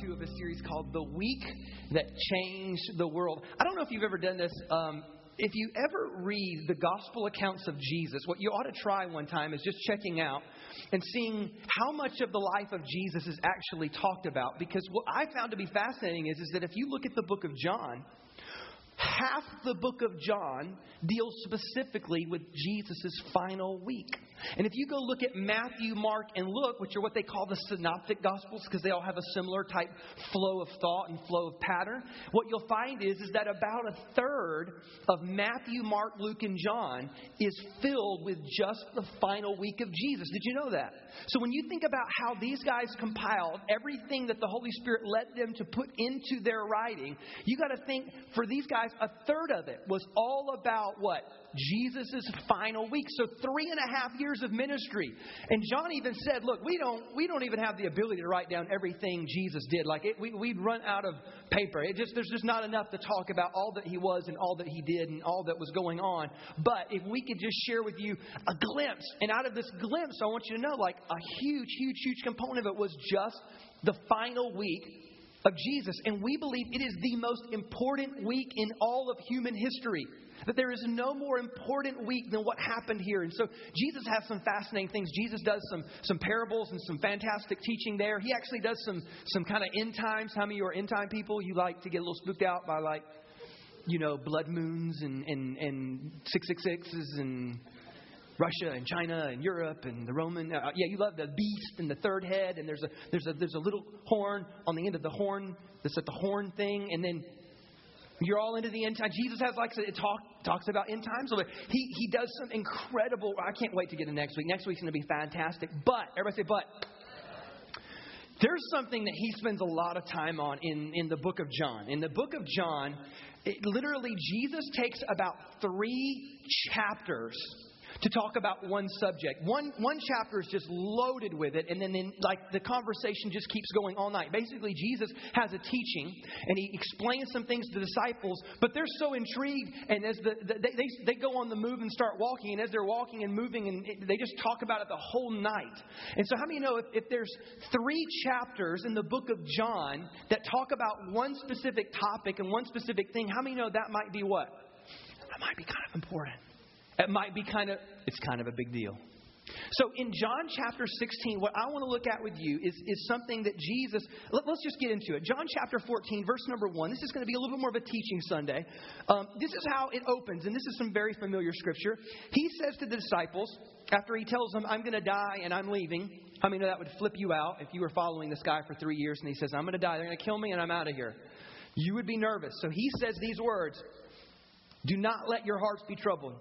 two of a series called The Week That Changed the World. I don't know if you've ever done this. Um, if you ever read the gospel accounts of Jesus, what you ought to try one time is just checking out and seeing how much of the life of Jesus is actually talked about. Because what I found to be fascinating is, is that if you look at the book of John, half the book of John deals specifically with Jesus' final week. And if you go look at Matthew, Mark, and Luke, which are what they call the synoptic gospels because they all have a similar type flow of thought and flow of pattern, what you'll find is, is that about a third of Matthew, Mark, Luke, and John is filled with just the final week of Jesus. Did you know that? So when you think about how these guys compiled everything that the Holy Spirit led them to put into their writing, you got to think for these guys, a third of it was all about what? Jesus' final week. So three and a half years of ministry. And John even said, look, we don't, we don't even have the ability to write down everything Jesus did. Like it, we, we'd run out of paper. It just, there's just not enough to talk about all that he was and all that he did and all that was going on. But if we could just share with you a glimpse, and out of this glimpse, I want you to know, like a huge, huge, huge component of it was just the final week of Jesus. And we believe it is the most important week in all of human history. That there is no more important week than what happened here. And so Jesus has some fascinating things. Jesus does some, some parables and some fantastic teaching there. He actually does some, some kind of end times. How many of you are end time people? You like to get a little spooked out by like, you know, blood moons and, and, and 666s and Russia and China and Europe and the Roman. Uh, yeah, you love the beast and the third head, and there's a there's a there's a little horn on the end of the horn that's at the horn thing, and then you're all into the end time. Jesus has like it talk, talks about end times. He he does some incredible. I can't wait to get to next week. Next week's going to be fantastic. But everybody say but. There's something that he spends a lot of time on in, in the book of John. In the book of John, it, literally, Jesus takes about three chapters to talk about one subject. One, one chapter is just loaded with it, and then, then like the conversation just keeps going all night. Basically, Jesus has a teaching, and he explains some things to the disciples, but they're so intrigued, and as the, the they, they, they go on the move and start walking, and as they're walking and moving, and it, they just talk about it the whole night. And so, how many know if, if there's three chapters in the book of John that talk about one specific topic and one specific thing, how many know that might be what? That might be kind of important. It might be kind of, it's kind of a big deal. So in John chapter 16, what I want to look at with you is, is something that Jesus, let, us just get into it. John chapter 14, verse number 1. This is going to be a little bit more of a teaching Sunday. Um, this is how it opens, and this is some very familiar scripture. He says to the disciples, after he tells them, I'm going to die and I'm leaving, I mean, that would flip you out if you were following this guy for three years and he says, I'm going to die, they're going to kill me, and I'm out of here. You would be nervous. So he says these words Do not let your hearts be troubled.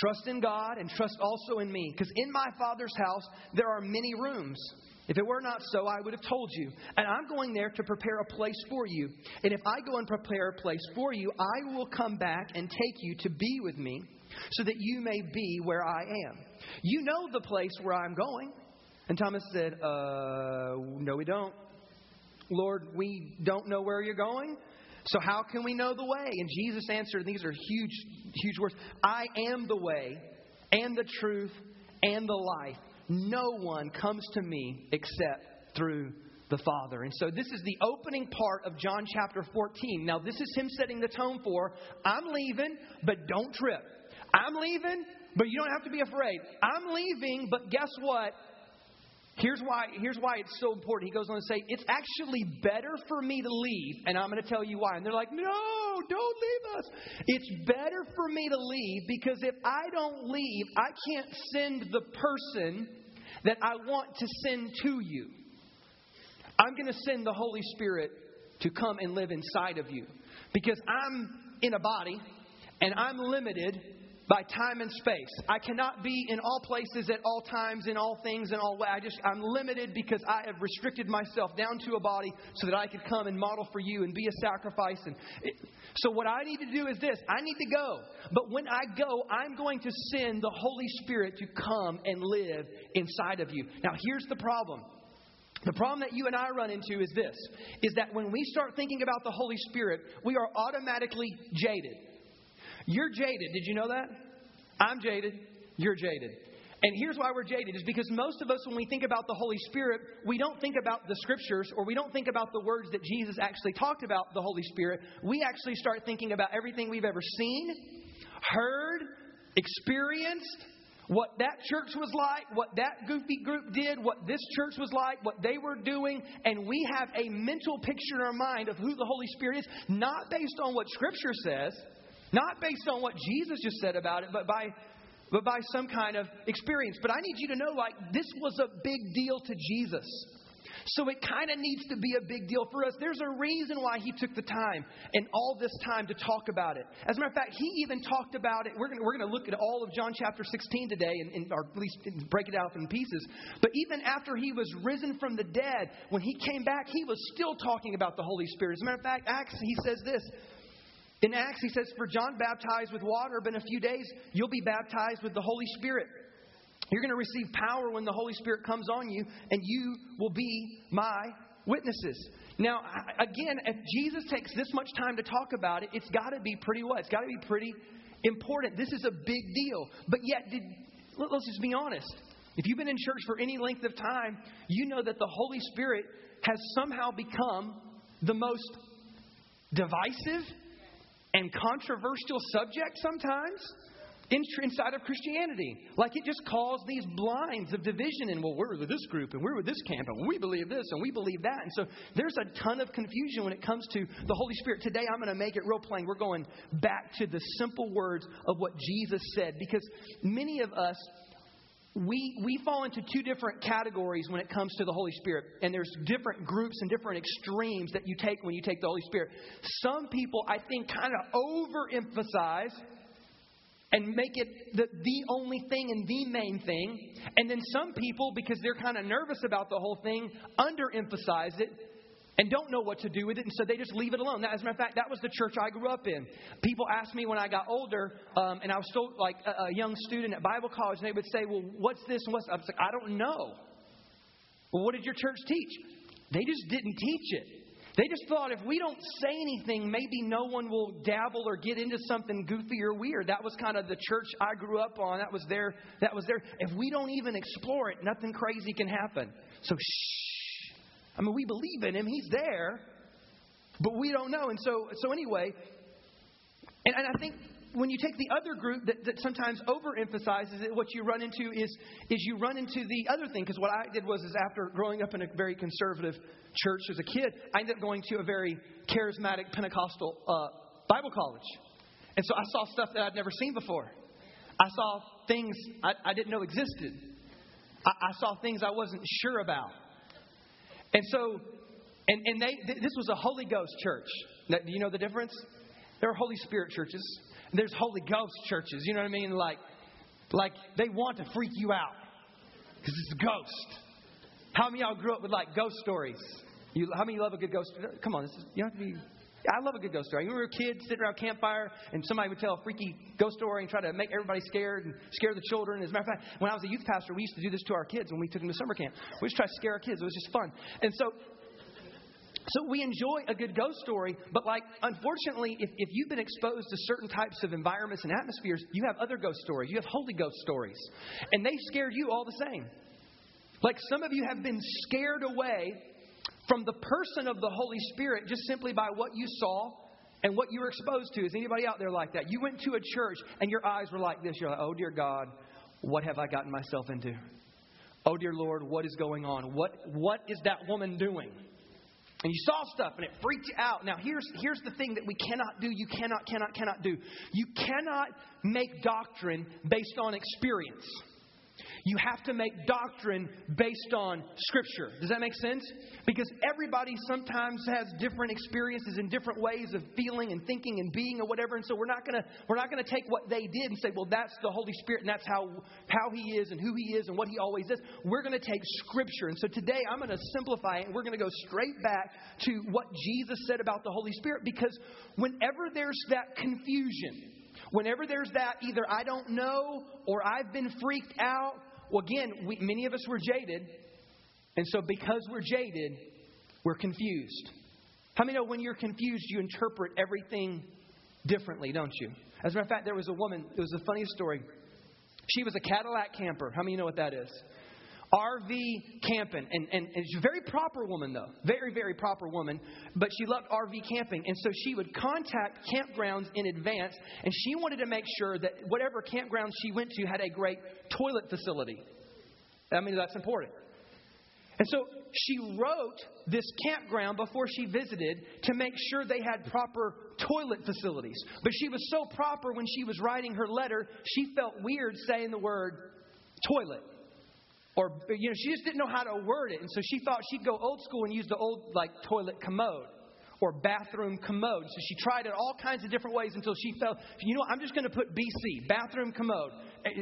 Trust in God and trust also in me, because in my Father's house there are many rooms. If it were not so, I would have told you. And I'm going there to prepare a place for you. And if I go and prepare a place for you, I will come back and take you to be with me, so that you may be where I am. You know the place where I'm going. And Thomas said, Uh, no, we don't. Lord, we don't know where you're going. So how can we know the way? And Jesus answered, these are huge, huge words. I am the way and the truth and the life. No one comes to me except through the Father. And so this is the opening part of John chapter 14. Now, this is him setting the tone for I'm leaving, but don't trip. I'm leaving, but you don't have to be afraid. I'm leaving, but guess what? Here's why, here's why it's so important. He goes on to say, It's actually better for me to leave, and I'm going to tell you why. And they're like, No, don't leave us. It's better for me to leave because if I don't leave, I can't send the person that I want to send to you. I'm going to send the Holy Spirit to come and live inside of you because I'm in a body and I'm limited by time and space. I cannot be in all places at all times, in all things, in all ways. I just I'm limited because I have restricted myself down to a body so that I could come and model for you and be a sacrifice. And it, so what I need to do is this: I need to go. But when I go, I'm going to send the Holy Spirit to come and live inside of you. Now, here's the problem. The problem that you and I run into is this is that when we start thinking about the Holy Spirit, we are automatically jaded. You're jaded. Did you know that? I'm jaded. You're jaded. And here's why we're jaded is because most of us, when we think about the Holy Spirit, we don't think about the scriptures or we don't think about the words that Jesus actually talked about the Holy Spirit. We actually start thinking about everything we've ever seen, heard, experienced, what that church was like, what that goofy group did, what this church was like, what they were doing, and we have a mental picture in our mind of who the Holy Spirit is, not based on what Scripture says, not based on what Jesus just said about it, but by but by some kind of experience. But I need you to know, like, this was a big deal to Jesus. So it kind of needs to be a big deal for us. There's a reason why he took the time and all this time to talk about it. As a matter of fact, he even talked about it. We're going we're to look at all of John chapter 16 today, and, and, or at least break it out in pieces. But even after he was risen from the dead, when he came back, he was still talking about the Holy Spirit. As a matter of fact, Acts, he says this. In Acts, he says, For John baptized with water, but in a few days, you'll be baptized with the Holy Spirit. You're going to receive power when the Holy Spirit comes on you, and you will be my witnesses. Now, again, if Jesus takes this much time to talk about it, it's got to be pretty what? It's got to be pretty important. This is a big deal. But yet, did, let's just be honest. If you've been in church for any length of time, you know that the Holy Spirit has somehow become the most divisive and controversial subject sometimes inside of Christianity. Like it just caused these blinds of division and, well, we're with this group and we're with this camp and we believe this and we believe that. And so there's a ton of confusion when it comes to the Holy Spirit. Today I'm going to make it real plain. We're going back to the simple words of what Jesus said because many of us we, we fall into two different categories when it comes to the Holy Spirit. And there's different groups and different extremes that you take when you take the Holy Spirit. Some people, I think, kind of overemphasize and make it the, the only thing and the main thing. And then some people, because they're kind of nervous about the whole thing, underemphasize it and don't know what to do with it, and so they just leave it alone. As a matter of fact, that was the church I grew up in. People asked me when I got older, um, and I was still like a, a, young student at Bible college, and they would say, "Well, what's this and what's?" I was like, "I don't know." Well, what did your church teach? They just didn't teach it. They just thought if we don't say anything, maybe no one will dabble or get into something goofy or weird. That was kind of the church I grew up on. That was their that was their if we don't even explore it, nothing crazy can happen. So shh. I mean, we believe in him. He's there, but we don't know. And so so anyway, and, and I think when you take the other group that, that sometimes overemphasizes it, what you run into is, is you run into the other thing. Because what I did was, is after growing up in a very conservative church as a kid, I ended up going to a very charismatic Pentecostal uh, Bible college. And so I saw stuff that I'd never seen before. I saw things I, I didn't know existed. I, I, saw things I wasn't sure about. And so, and, and they, this was a Holy Ghost church. Now, do you know the difference? There are Holy Spirit churches. There's Holy Ghost churches. You know what I mean? Like, like they want to freak you out because it's a ghost. How many y'all grew up with like ghost stories? You, how many love a good ghost? Come on, this is, you have to be. I love a good ghost story. You remember kids sitting around campfire and somebody would tell a freaky ghost story and try to make everybody scared and scare the children. As a matter of fact, when I was a youth pastor, we used to do this to our kids when we took them to summer camp. We just try to scare our kids. It was just fun. And so so we enjoy a good ghost story, but like, unfortunately, if, if you've been exposed to certain types of environments and atmospheres, you have other ghost stories. You have Holy Ghost stories. And they scared you all the same. Like some of you have been scared away from the person of the Holy Spirit just simply by what you saw and what you were exposed to. Is anybody out there like that? You went to a church and your eyes were like this. You're like, oh, dear God, what have I gotten myself into? Oh, dear Lord, what is going on? What, what is that woman doing? and you saw stuff and it freaked you out. Now, here's, here's the thing that we cannot do. You cannot, cannot, cannot do. You cannot make doctrine based on experience. You have to make doctrine based on Scripture. Does that make sense? Because everybody sometimes has different experiences and different ways of feeling and thinking and being or whatever. And so we're not gonna we're not gonna take what they did and say, well, that's the Holy Spirit and that's how how He is and who He is and what He always is. We're gonna take Scripture. And so today I'm gonna simplify it and we're gonna go straight back to what Jesus said about the Holy Spirit because whenever there's that confusion, whenever there's that either I don't know or I've been freaked out well, again, we, many of us were jaded. And so, because we're jaded, we're confused. How many know when you're confused, you interpret everything differently, don't you? As a matter of fact, there was a woman, it was the funniest story. She was a Cadillac camper. How many know what that is? RV camping. And, and, and she's a very proper woman, though. Very, very proper woman. But she loved RV camping. And so she would contact campgrounds in advance. And she wanted to make sure that whatever campground she went to had a great toilet facility. I mean, that's important. And so she wrote this campground before she visited to make sure they had proper toilet facilities. But she was so proper when she was writing her letter, she felt weird saying the word toilet. Or, you know, she just didn't know how to word it. And so she thought she'd go old school and use the old, like, toilet commode or bathroom commode. So she tried it all kinds of different ways until she felt, you know, I'm just going to put BC, bathroom commode.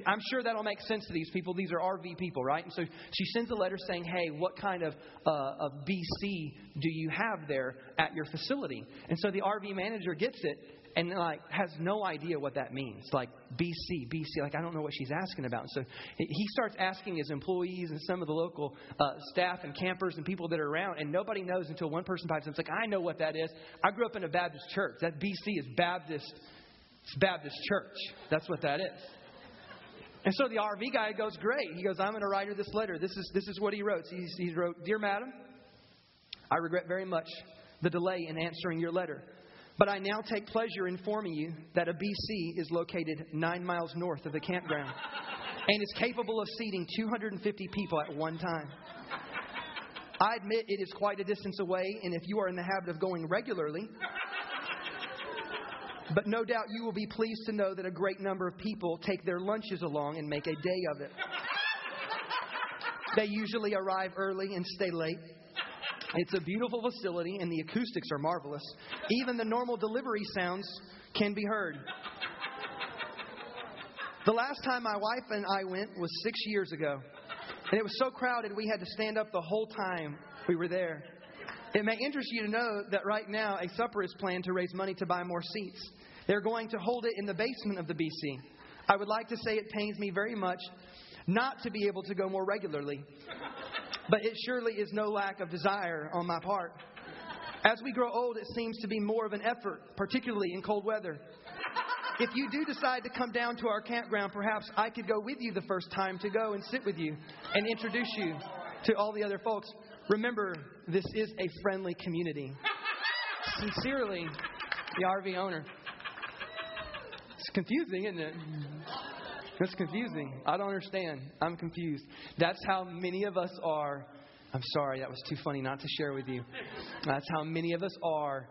I'm sure that'll make sense to these people. These are RV people, right? And so she sends a letter saying, hey, what kind of, uh, of BC do you have there at your facility? And so the RV manager gets it and like has no idea what that means. Like BC, BC, like I don't know what she's asking about. So he starts asking his employees and some of the local uh, staff and campers and people that are around, and nobody knows until one person pipes in. It's like I know what that is. I grew up in a Baptist church. That BC is Baptist. It's Baptist church. That's what that is. And so the RV guy goes, Great. He goes, I'm going to write her this letter. This is, this is what he wrote. He, he wrote, Dear Madam, I regret very much the delay in answering your letter. But I now take pleasure informing you that a BC is located nine miles north of the campground and is capable of seating 250 people at one time. I admit it is quite a distance away, and if you are in the habit of going regularly, but no doubt you will be pleased to know that a great number of people take their lunches along and make a day of it. They usually arrive early and stay late. It's a beautiful facility, and the acoustics are marvelous. Even the normal delivery sounds can be heard. The last time my wife and I went was six years ago, and it was so crowded we had to stand up the whole time we were there. It may interest you to know that right now a supper is planned to raise money to buy more seats. They're going to hold it in the basement of the BC. I would like to say it pains me very much not to be able to go more regularly, but it surely is no lack of desire on my part. As we grow old, it seems to be more of an effort, particularly in cold weather. If you do decide to come down to our campground, perhaps I could go with you the first time to go and sit with you and introduce you to all the other folks. Remember, this is a friendly community. Sincerely, the RV owner. It's confusing, isn't it? It's confusing. I don't understand. I'm confused. That's how many of us are. I'm sorry, that was too funny not to share with you. That's how many of us are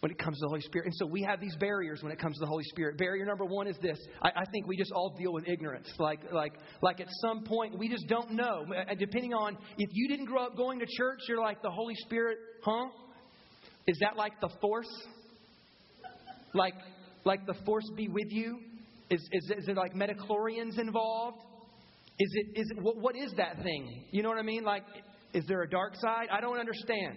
when it comes to the Holy Spirit. And so we have these barriers when it comes to the Holy Spirit. Barrier number one is this. I, I, think we just all deal with ignorance. Like, like, like at some point, we just don't know. Depending on if you didn't grow up going to church, you're like, the Holy Spirit, huh? Is that like the force? Like, like the force be with you? Is, is, is there like midi-chlorians involved? Is it, is it what, what is that thing? You know what I mean? Like, is there a dark side? I don't understand.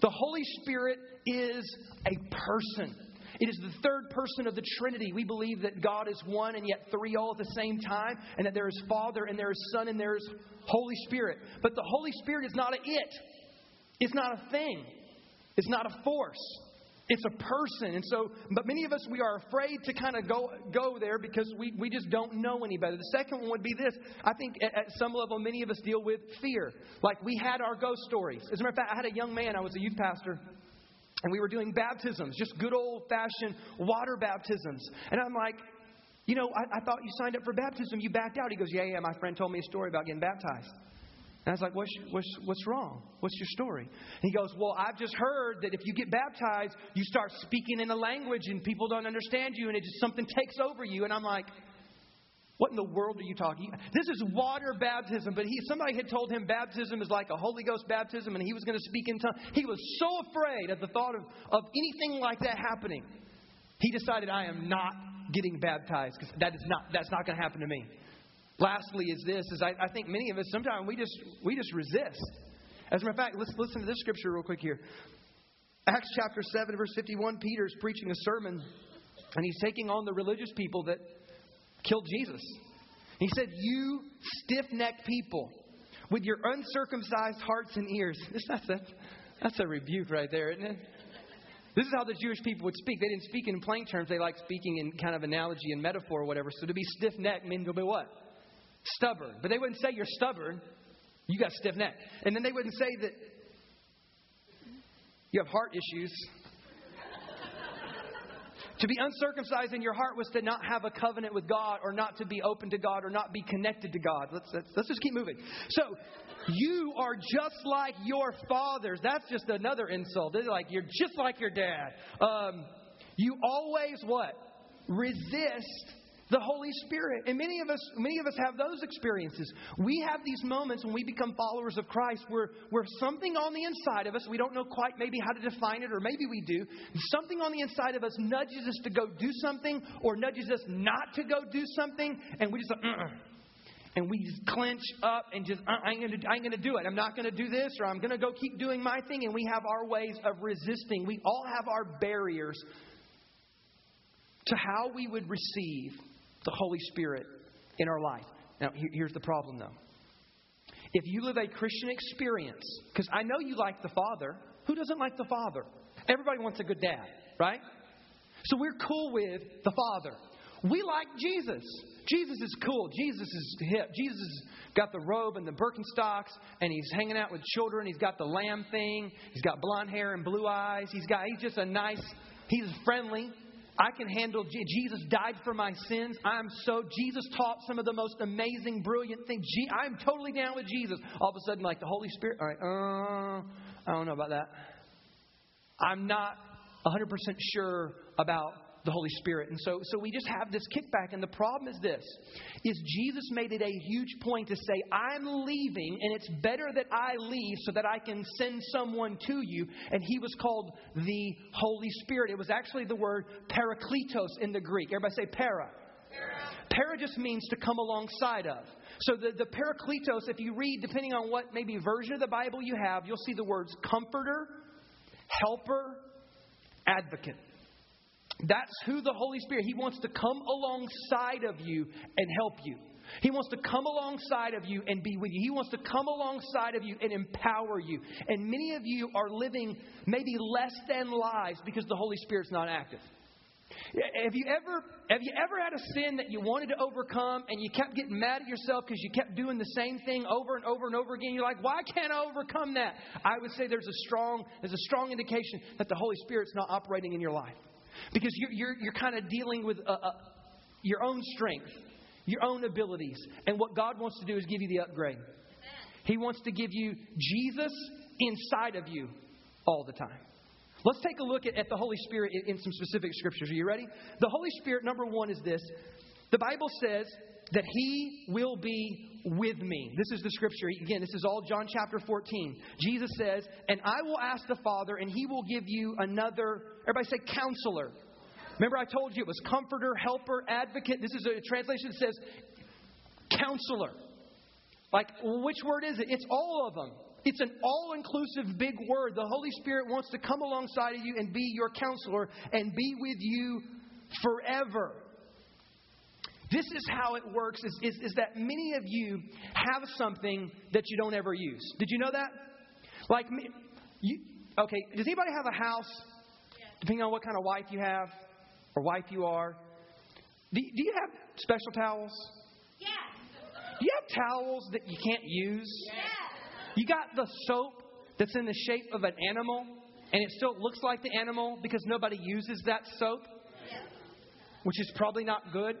The Holy Spirit is a person. It is the third person of the Trinity. We believe that God is one and yet three all at the same time, and that there is Father and there is Son and there is Holy Spirit. But the Holy Spirit is not a it. It's not a thing. It's not a force. It's a person. And so, but many of us, we are afraid to kind of go, go there because we, we just don't know any better. The second one would be this. I think at, at some level, many of us deal with fear. Like we had our ghost stories. As a matter of fact, I had a young man, I was a youth pastor, and we were doing baptisms, just good old fashioned water baptisms. And I'm like, you know, I, I thought you signed up for baptism. You backed out. He goes, yeah, yeah, my friend told me a story about getting baptized. And I was like, what's, what's, what's wrong? What's your story? And he goes, Well, I've just heard that if you get baptized, you start speaking in a language and people don't understand you and it just something takes over you. And I'm like, what in the world are you talking? This is water baptism, but he somebody had told him baptism is like a Holy Ghost baptism, and he was going to speak in tongues. He was so afraid at the thought of, of anything like that happening. He decided, I am not getting baptized because that is not that's not going to happen to me. Lastly, is this: is I, I think many of us sometimes we just we just resist. As a matter of fact, let's listen to this scripture real quick here. Acts chapter 7, verse 51, Peter's preaching a sermon, and he's taking on the religious people that killed Jesus. He said, You stiff necked people, with your uncircumcised hearts and ears. That's, that's, that's a rebuke right there, isn't it? This is how the Jewish people would speak. They didn't speak in plain terms. They liked speaking in kind of analogy and metaphor or whatever. So to be stiff necked means to be what? Stubborn. But they wouldn't say you're stubborn. You got stiff neck. And then they wouldn't say that you have heart issues. to be uncircumcised in your heart was to not have a covenant with God or not to be open to God or not be connected to God. Let's, let's, let's just keep moving. So, you are just like your fathers. That's just another insult. They're like, you're just like your dad. Um, you always what? Resist the Holy Spirit. And many of us, many of us have those experiences. We have these moments when we become followers of Christ where, where something on the inside of us, we don't know quite maybe how to define it, or maybe we do, something on the inside of us nudges us to go do something or nudges us not to go do something, and we just like, uh-uh. and we just clench up and just, uh, I ain't going to do it. I'm not going to do this, or I'm going to go keep doing my thing. And we have our ways of resisting. We all have our barriers to how we would receive the Holy Spirit in our life. Now, here's the problem, though. If you live a Christian experience, because I know you like the Father, who doesn't like the Father? Everybody wants a good dad, right? So we're cool with the Father. We like Jesus. Jesus is cool. Jesus is hip. Jesus has got the robe and the Birkenstocks, and he's hanging out with children. He's got the lamb thing. He's got blonde hair and blue eyes. He's got. He's just a nice. He's friendly. I can handle Jesus died for my sins. I'm so Jesus taught some of the most amazing, brilliant things. I'm totally down with Jesus. All of a sudden, like the Holy Spirit, all right, uh, I don't know about that. I'm not 100% sure about the Holy Spirit. And so, so we just have this kickback. And the problem is this is Jesus made it a huge point to say, I'm leaving, and it's better that I leave so that I can send someone to you. And he was called the Holy Spirit. It was actually the word parakletos in the Greek. Everybody say para. Para just means to come alongside of. So the, the parakletos, if you read, depending on what maybe version of the Bible you have, you'll see the words comforter, helper, advocate. That's who the Holy Spirit, He wants to come alongside of you and help you. He wants to come alongside of you and be with you. He wants to come alongside of you and empower you. And many of you are living maybe less than lives because the Holy Spirit's not active. Have you ever have you ever had a sin that you wanted to overcome and you kept getting mad at yourself because you kept doing the same thing over and over and over again? You're like, why can't I overcome that? I would say there's a strong there's a strong indication that the Holy Spirit's not operating in your life. Because you're, you're, you're kind of dealing with uh, uh, your own strength, your own abilities. And what God wants to do is give you the upgrade. He wants to give you Jesus inside of you all the time. Let's take a look at, at the Holy Spirit in, in some specific scriptures. Are you ready? The Holy Spirit, number one, is this the Bible says that He will be with me. This is the scripture. Again, this is all John chapter 14. Jesus says, And I will ask the Father, and He will give you another, everybody say, counselor. Remember, I told you it was comforter, helper, advocate. This is a translation that says counselor. Like, which word is it? It's all of them. It's an all inclusive big word. The Holy Spirit wants to come alongside of you and be your counselor and be with you forever. This is how it works is, is, is, that many of you have something that you don't ever use. Did you know that? Like, me, you, okay, does anybody have a house, depending on what kind of wife you have or wife you are? Do, do you have special towels? Yeah. Do you have towels that you can't use? Yes. You got the soap that's in the shape of an animal and it still looks like the animal because nobody uses that soap, Yes. which is probably not good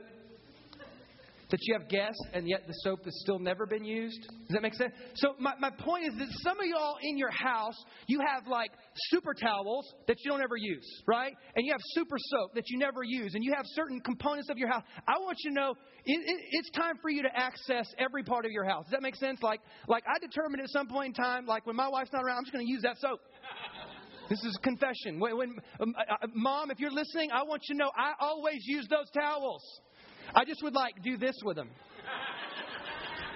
that you have guests and yet the soap has still never been used? Does that make sense? So, my, my point is that some of y'all in your house, you have like super towels that you don't ever use, right? And you have super soap that you never use, and you have certain components of your house. I want you to know it, it, it's time for you to access every part of your house. Does that make sense? Like, like I determined at some point in time, like when my wife's not around, I'm just going to use that soap. This is confession. When, when um, uh, mom, if you're listening, I want you to know I always use those towels. I just would like do this with them.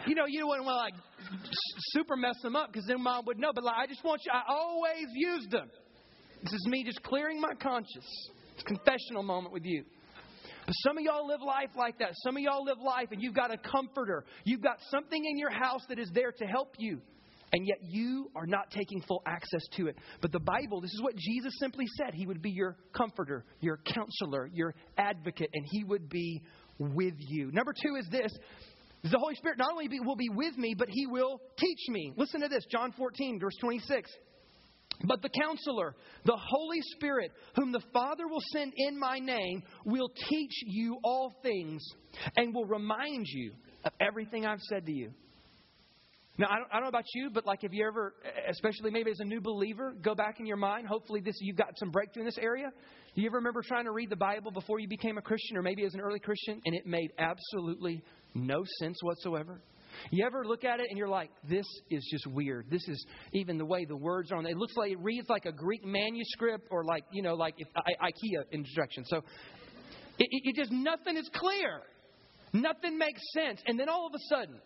You know, you wouldn't want to like super mess them up because then mom would know. But like, I just want you. I always use them. This is me just clearing my conscience. It's a confessional moment with you. But some of y'all live life like that. Some of y'all live life and you've got a comforter. You've got something in your house that is there to help you. and yet you are not taking full access to it. But the Bible, this is what Jesus simply said He would be your comforter, your counselor, your advocate, and He would be with you. Number two is this the Holy Spirit not only be, will be with me, but He will teach me. Listen to this John 14, verse 26. But the counselor, the Holy Spirit, whom the Father will send in my name, will teach you all things and will remind you of everything I've said to you. Now, I don't, I don't know about you, but like if you ever, especially maybe as a new believer, go back in your mind. Hopefully, this you've got some breakthrough in this area. Do you ever remember trying to read the Bible before you became a Christian, or maybe as an early Christian, and it made absolutely no sense whatsoever? You ever look at it and you're like, this is just weird. This is even the way the words are on it. Looks like it reads like a Greek manuscript or like, you know, like if, I, IKEA instructions. So it, it, it just, nothing is clear. Nothing makes sense. And then all of a sudden,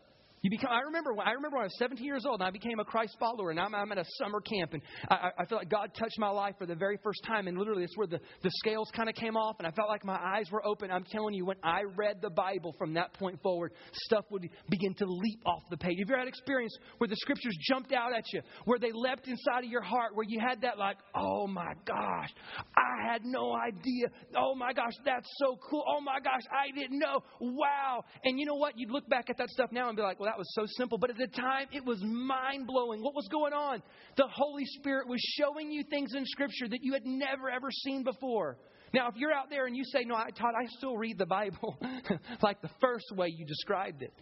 you become, I remember when I remember when I was 17 years old and I became a Christ follower and I'm, I'm at a summer camp and I, I feel like God touched my life for the very first time and literally it's where the, the scales kind of came off and I felt like my eyes were open. I'm telling you, when I read the Bible from that point forward, stuff would begin to leap off the page. Have you ever had experience where the scriptures jumped out at you, where they leapt inside of your heart, where you had that like, oh my gosh, I had no idea. Oh my gosh, that's so cool. Oh my gosh, I didn't know. Wow. And you know what? You'd look back at that stuff now and be like, well, that was so simple. But at the time, it was mind blowing. What was going on? The Holy Spirit was showing you things in Scripture that you had never, ever seen before. Now, if you're out there and you say, No, I, Todd, I still read the Bible like the first way you described it,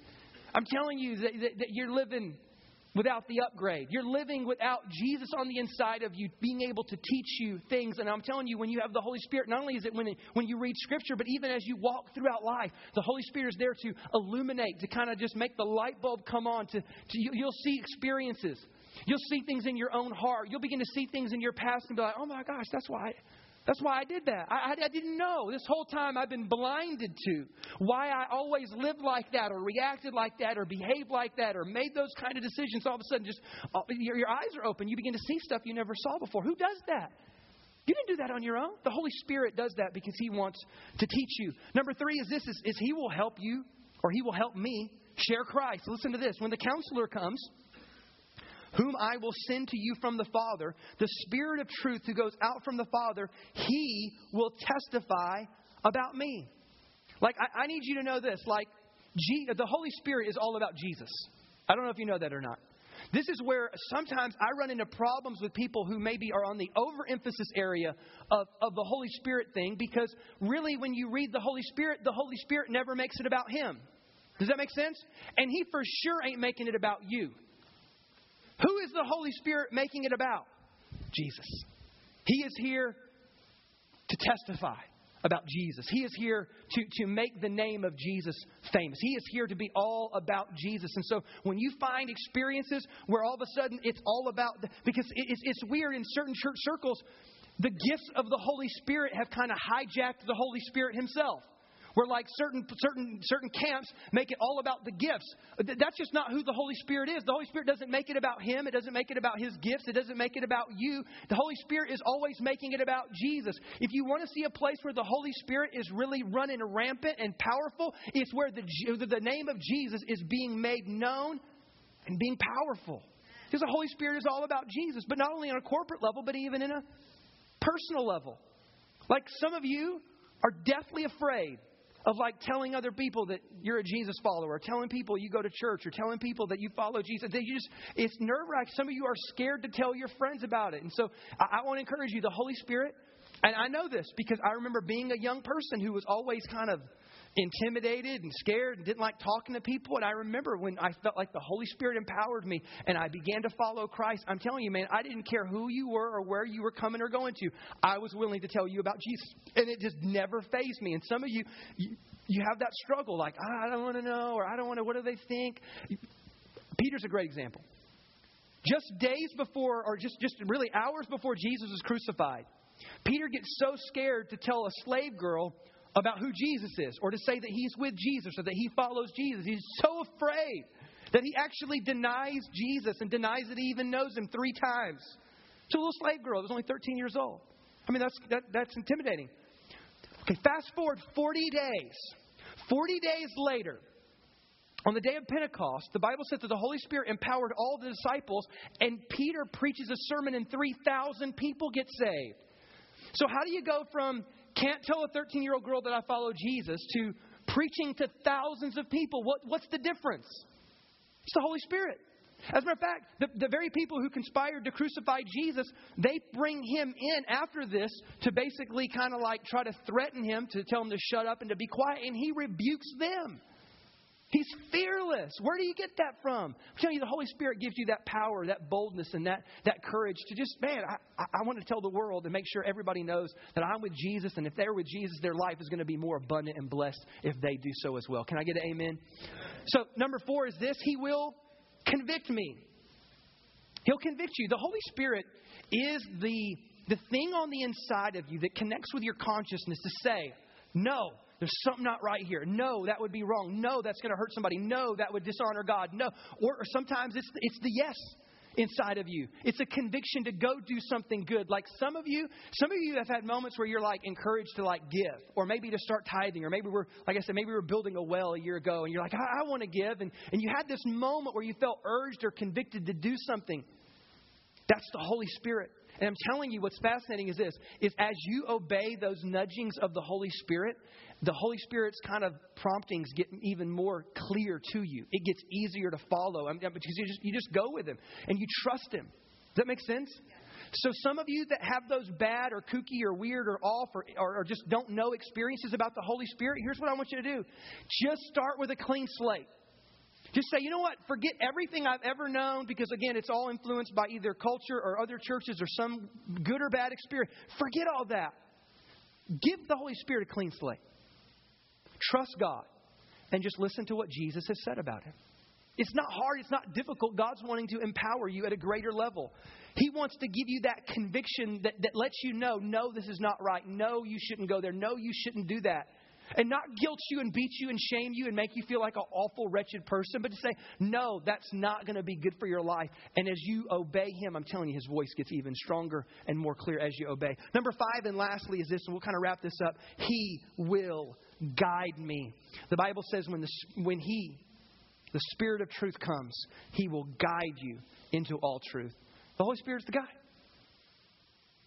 I'm telling you that, that, that you're living without the upgrade. You're living without Jesus on the inside of you, being able to teach you things. And I'm telling you, when you have the Holy Spirit, not only is it when, when you read Scripture, but even as you walk throughout life, the Holy Spirit is there to illuminate, to kind of just make the light bulb come on. To, to You'll see experiences. You'll see things in your own heart. You'll begin to see things in your past and be like, oh my gosh, that's why. I, that's why I did that. I, I, I, didn't know. This whole time I've been blinded to why I always lived like that or reacted like that or behaved like that or made those kind of decisions. All of a sudden, just uh, your, your eyes are open. You begin to see stuff you never saw before. Who does that? You didn't do that on your own. The Holy Spirit does that because He wants to teach you. Number three is this: is, is He will help you or He will help me share Christ. Listen to this: when the counselor comes whom I will send to you from the Father, the Spirit of truth who goes out from the Father, he will testify about me. Like, I, I need you to know this. Like, G, the Holy Spirit is all about Jesus. I don't know if you know that or not. This is where sometimes I run into problems with people who maybe are on the overemphasis area of, of the Holy Spirit thing because really, when you read the Holy Spirit, the Holy Spirit never makes it about Him. Does that make sense? And He for sure ain't making it about you. Who is the Holy Spirit making it about? Jesus. He is here to testify about Jesus. He is here to, to make the name of Jesus famous. He is here to be all about Jesus. And so when you find experiences where all of a sudden it's all about, the, because it's, it's weird in certain church circles, the gifts of the Holy Spirit have kind of hijacked the Holy Spirit himself where like certain certain certain camps make it all about the gifts. That's just not who the Holy Spirit is. The Holy Spirit doesn't make it about him. It doesn't make it about his gifts. It doesn't make it about you. The Holy Spirit is always making it about Jesus. If you want to see a place where the Holy Spirit is really running rampant and powerful, it's where the the name of Jesus is being made known and being powerful. Because the Holy Spirit is all about Jesus, but not only on a corporate level, but even in a personal level. Like some of you are deathly afraid of like telling other people that you're a Jesus follower, telling people you go to church, or telling people that you follow Jesus. Just it's nerve wracking. Some of you are scared to tell your friends about it, and so I, I want to encourage you. The Holy Spirit, and I know this because I remember being a young person who was always kind of intimidated and scared and didn't like talking to people. And I remember when I felt like the Holy Spirit empowered me and I began to follow Christ. I'm telling you, man, I didn't care who you were or where you were coming or going to. I was willing to tell you about Jesus. And it just never fazed me. And some of you, you, you have that struggle like, ah, I don't want to know or I don't want to, what do they think? Peter's a great example. Just days before, or just, just really hours before Jesus was crucified, Peter gets so scared to tell a slave girl about who Jesus is or to say that he's with Jesus or that he follows Jesus. He's so afraid that he actually denies Jesus and denies that he even knows him three times. To a little slave girl that was only 13 years old. I mean, that's, that, that's intimidating. Okay, fast forward 40 days. 40 days later, On the day of Pentecost, the Bible says that the Holy Spirit empowered all the disciples, and Peter preaches a sermon, and 3,000 people get saved. So, how do you go from can't tell a 13 year old girl that I follow Jesus to preaching to thousands of people? What, what's the difference? It's the Holy Spirit. As a matter of fact, the, the very people who conspired to crucify Jesus, they bring him in after this to basically kind of like try to threaten him, to tell him to shut up and to be quiet, and he rebukes them. He's fearless. Where do you get that from? I'm telling you, the Holy Spirit gives you that power, that boldness, and that, that courage to just, man, I, I want to tell the world and make sure everybody knows that I'm with Jesus, and if they're with Jesus, their life is going to be more abundant and blessed if they do so as well. Can I get an amen? So, number four is this He will convict me. He'll convict you. The Holy Spirit is the, the thing on the inside of you that connects with your consciousness to say, no, there's something not right here. No, that would be wrong. No, that's going to hurt somebody. No, that would dishonor God. No. Or, or sometimes it's, it's the yes inside of you. It's a conviction to go do something good. Like some of you, some of you have had moments where you're like encouraged to like give, or maybe to start tithing, or maybe we're, like I said, maybe we were building a well a year ago, and you're like, I, I want to give, and, and you had this moment where you felt urged or convicted to do something. That's the Holy Spirit. And I'm telling you, what's fascinating is this: is as you obey those nudgings of the Holy Spirit, the Holy Spirit's kind of promptings get even more clear to you. It gets easier to follow because you just, you just go with Him and you trust Him. Does that make sense? So, some of you that have those bad or kooky or weird or off or, or, or just don't know experiences about the Holy Spirit, here's what I want you to do just start with a clean slate. Just say, you know what? Forget everything I've ever known because, again, it's all influenced by either culture or other churches or some good or bad experience. Forget all that. Give the Holy Spirit a clean slate. Trust God and just listen to what Jesus has said about Him. It's not hard, it's not difficult. God's wanting to empower you at a greater level. He wants to give you that conviction that, that lets you know, no, this is not right. No, you shouldn't go there. No, you shouldn't do that. And not guilt you and beat you and shame you and make you feel like an awful, wretched person, but to say, no, that's not going to be good for your life. And as you obey Him, I'm telling you, His voice gets even stronger and more clear as you obey. Number five, and lastly, is this, and we'll kind of wrap this up He will guide me. The Bible says when, the, when He, the Spirit of truth, comes, He will guide you into all truth. The Holy Spirit is the guide.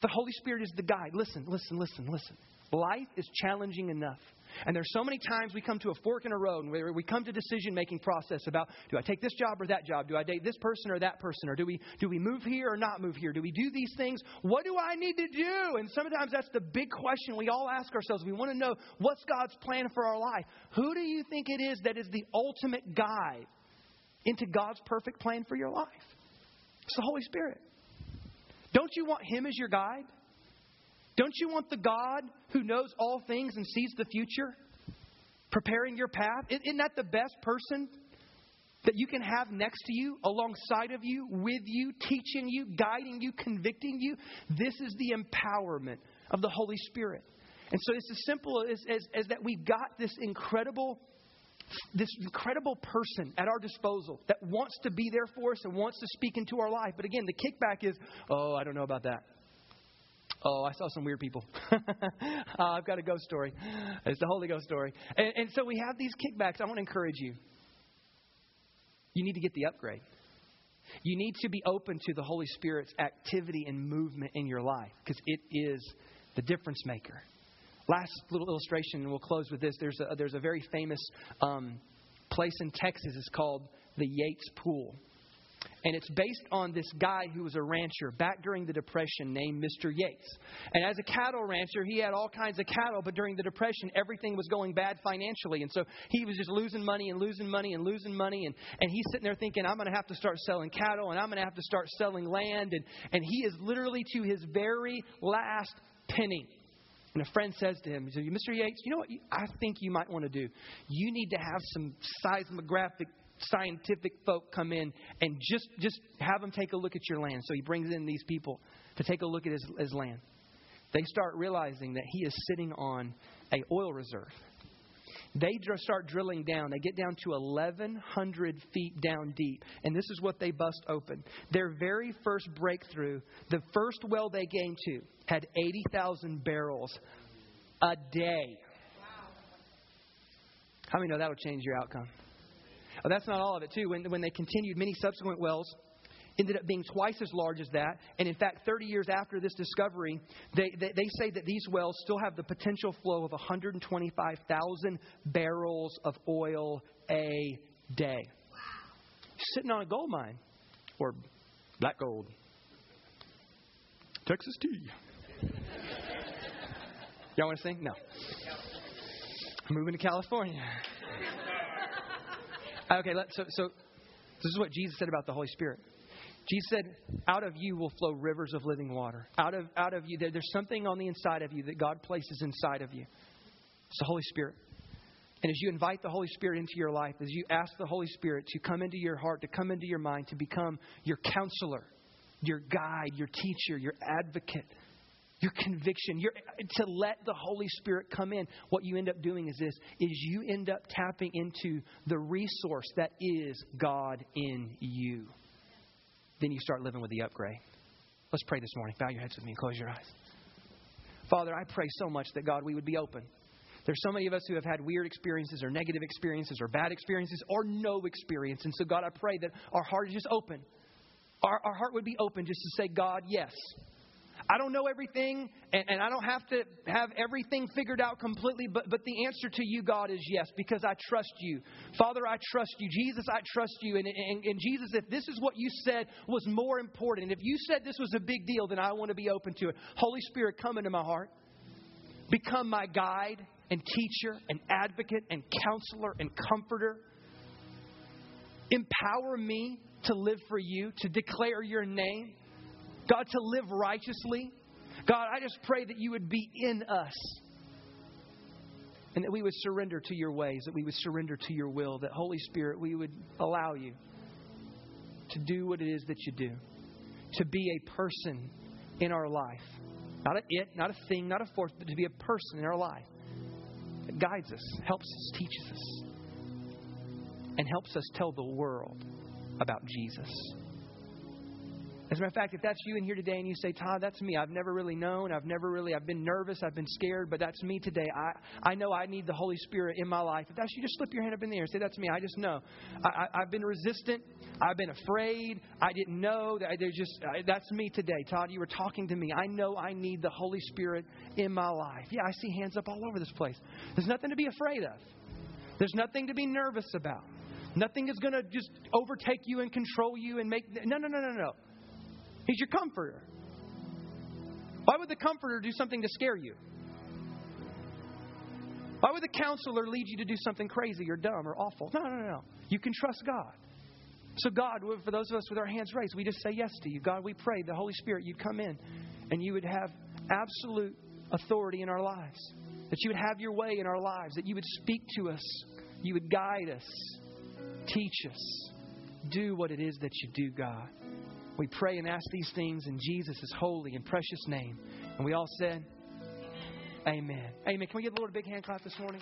The Holy Spirit is the guide. Listen, listen, listen, listen. Life is challenging enough. And there's so many times we come to a fork in a road and we come to decision making process about do I take this job or that job? Do I date this person or that person? Or do we do we move here or not move here? Do we do these things? What do I need to do? And sometimes that's the big question we all ask ourselves. We want to know what's God's plan for our life. Who do you think it is that is the ultimate guide into God's perfect plan for your life? It's the Holy Spirit. Don't you want Him as your guide? Don't you want the God who knows all things and sees the future preparing your path? Isn't that the best person that you can have next to you, alongside of you, with you, teaching you, guiding you, convicting you? This is the empowerment of the Holy Spirit. And so it's as simple as, as, as that we've got this incredible this incredible person at our disposal that wants to be there for us and wants to speak into our life. But again, the kickback is, oh, I don't know about that. Oh, I saw some weird people. uh, I've got a ghost story. It's the Holy Ghost story. And, and so we have these kickbacks. I want to encourage you. You need to get the upgrade. You need to be open to the Holy Spirit's activity and movement in your life because it is the difference maker. Last little illustration, and we'll close with this. There's a, there's a very famous um, place in Texas. It's called the Yates Pool. And it's based on this guy who was a rancher back during the Depression named Mr. Yates. And as a cattle rancher, he had all kinds of cattle, but during the Depression, everything was going bad financially. And so he was just losing money and losing money and losing money. And, and he's sitting there thinking, I'm going to have to start selling cattle and I'm going to have to start selling land. And, and he is literally to his very last penny. And a friend says to him, he says, Mr. Yates, you know what I think you might want to do? You need to have some seismographic scientific folk come in and just, just have them take a look at your land. So he brings in these people to take a look at his, his land. They start realizing that he is sitting on a oil reserve. They start drilling down. They get down to 1,100 feet down deep. And this is what they bust open. Their very first breakthrough, the first well they came to, had 80,000 barrels a day. How many know that'll change your outcome? But that's not all of it, too. When, when they continued, many subsequent wells ended up being twice as large as that. And in fact, 30 years after this discovery, they, they, they say that these wells still have the potential flow of 125,000 barrels of oil a day. Sitting on a gold mine or black gold. Texas tea. Y'all want to sing? No. Moving to California. Okay, let, so, so this is what Jesus said about the Holy Spirit. Jesus said, Out of you will flow rivers of living water. Out of, out of you, there, there's something on the inside of you that God places inside of you. It's the Holy Spirit. And as you invite the Holy Spirit into your life, as you ask the Holy Spirit to come into your heart, to come into your mind, to become your counselor, your guide, your teacher, your advocate, your conviction, your, to let the Holy Spirit come in, what you end up doing is this, is you end up tapping into the resource that is God in you then you start living with the upgrade. Let's pray this morning. Bow your heads with me and close your eyes. Father, I pray so much that, God, we would be open. There's so many of us who have had weird experiences or negative experiences or bad experiences or no experience. And so, God, I pray that our heart is just open. Our, our heart would be open just to say, God, yes. I don't know everything, and, and, I don't have to have everything figured out completely, but, but the answer to you, God, is yes, because I trust you. Father, I trust you. Jesus, I trust you. And, and, and Jesus, if this is what you said was more important, if you said this was a big deal, then I want to be open to it. Holy Spirit, come into my heart. Become my guide and teacher and advocate and counselor and comforter. Empower me to live for you, to declare your name God, to live righteously. God, I just pray that you would be in us and that we would surrender to your ways, that we would surrender to your will, that Holy Spirit, we would allow you to do what it is that you do, to be a person in our life. Not a it, not a thing, not a force, but to be a person in our life that guides us, helps us, teaches us, and helps us tell the world about Jesus. As a matter of fact, if that's you in here today and you say, Todd, that's me. I've never really known. I've never really, I've been nervous. I've been scared, but that's me today. I, I know I need the Holy Spirit in my life. If that's you, just slip your hand up in the air and say, that's me. I just know. I, I, I've been resistant. I've been afraid. I didn't know. That just, I, that's me today. Todd, you were talking to me. I know I need the Holy Spirit in my life. Yeah, I see hands up all over this place. There's nothing to be afraid of. There's nothing to be nervous about. Nothing is going to just overtake you and control you and make. No, no, no, no, no. He's your comforter. Why would the comforter do something to scare you? Why would the counselor lead you to do something crazy or dumb or awful? No, no, no. You can trust God. So, God, for those of us with our hands raised, we just say yes to you. God, we pray the Holy Spirit, you'd come in and you would have absolute authority in our lives. That you would have your way in our lives. That you would speak to us. You would guide us. Teach us. Do what it is that you do, God. We pray and ask these things in Jesus' holy and precious name. And we all said, Amen. Amen. Can we give the Lord a big hand clap this morning?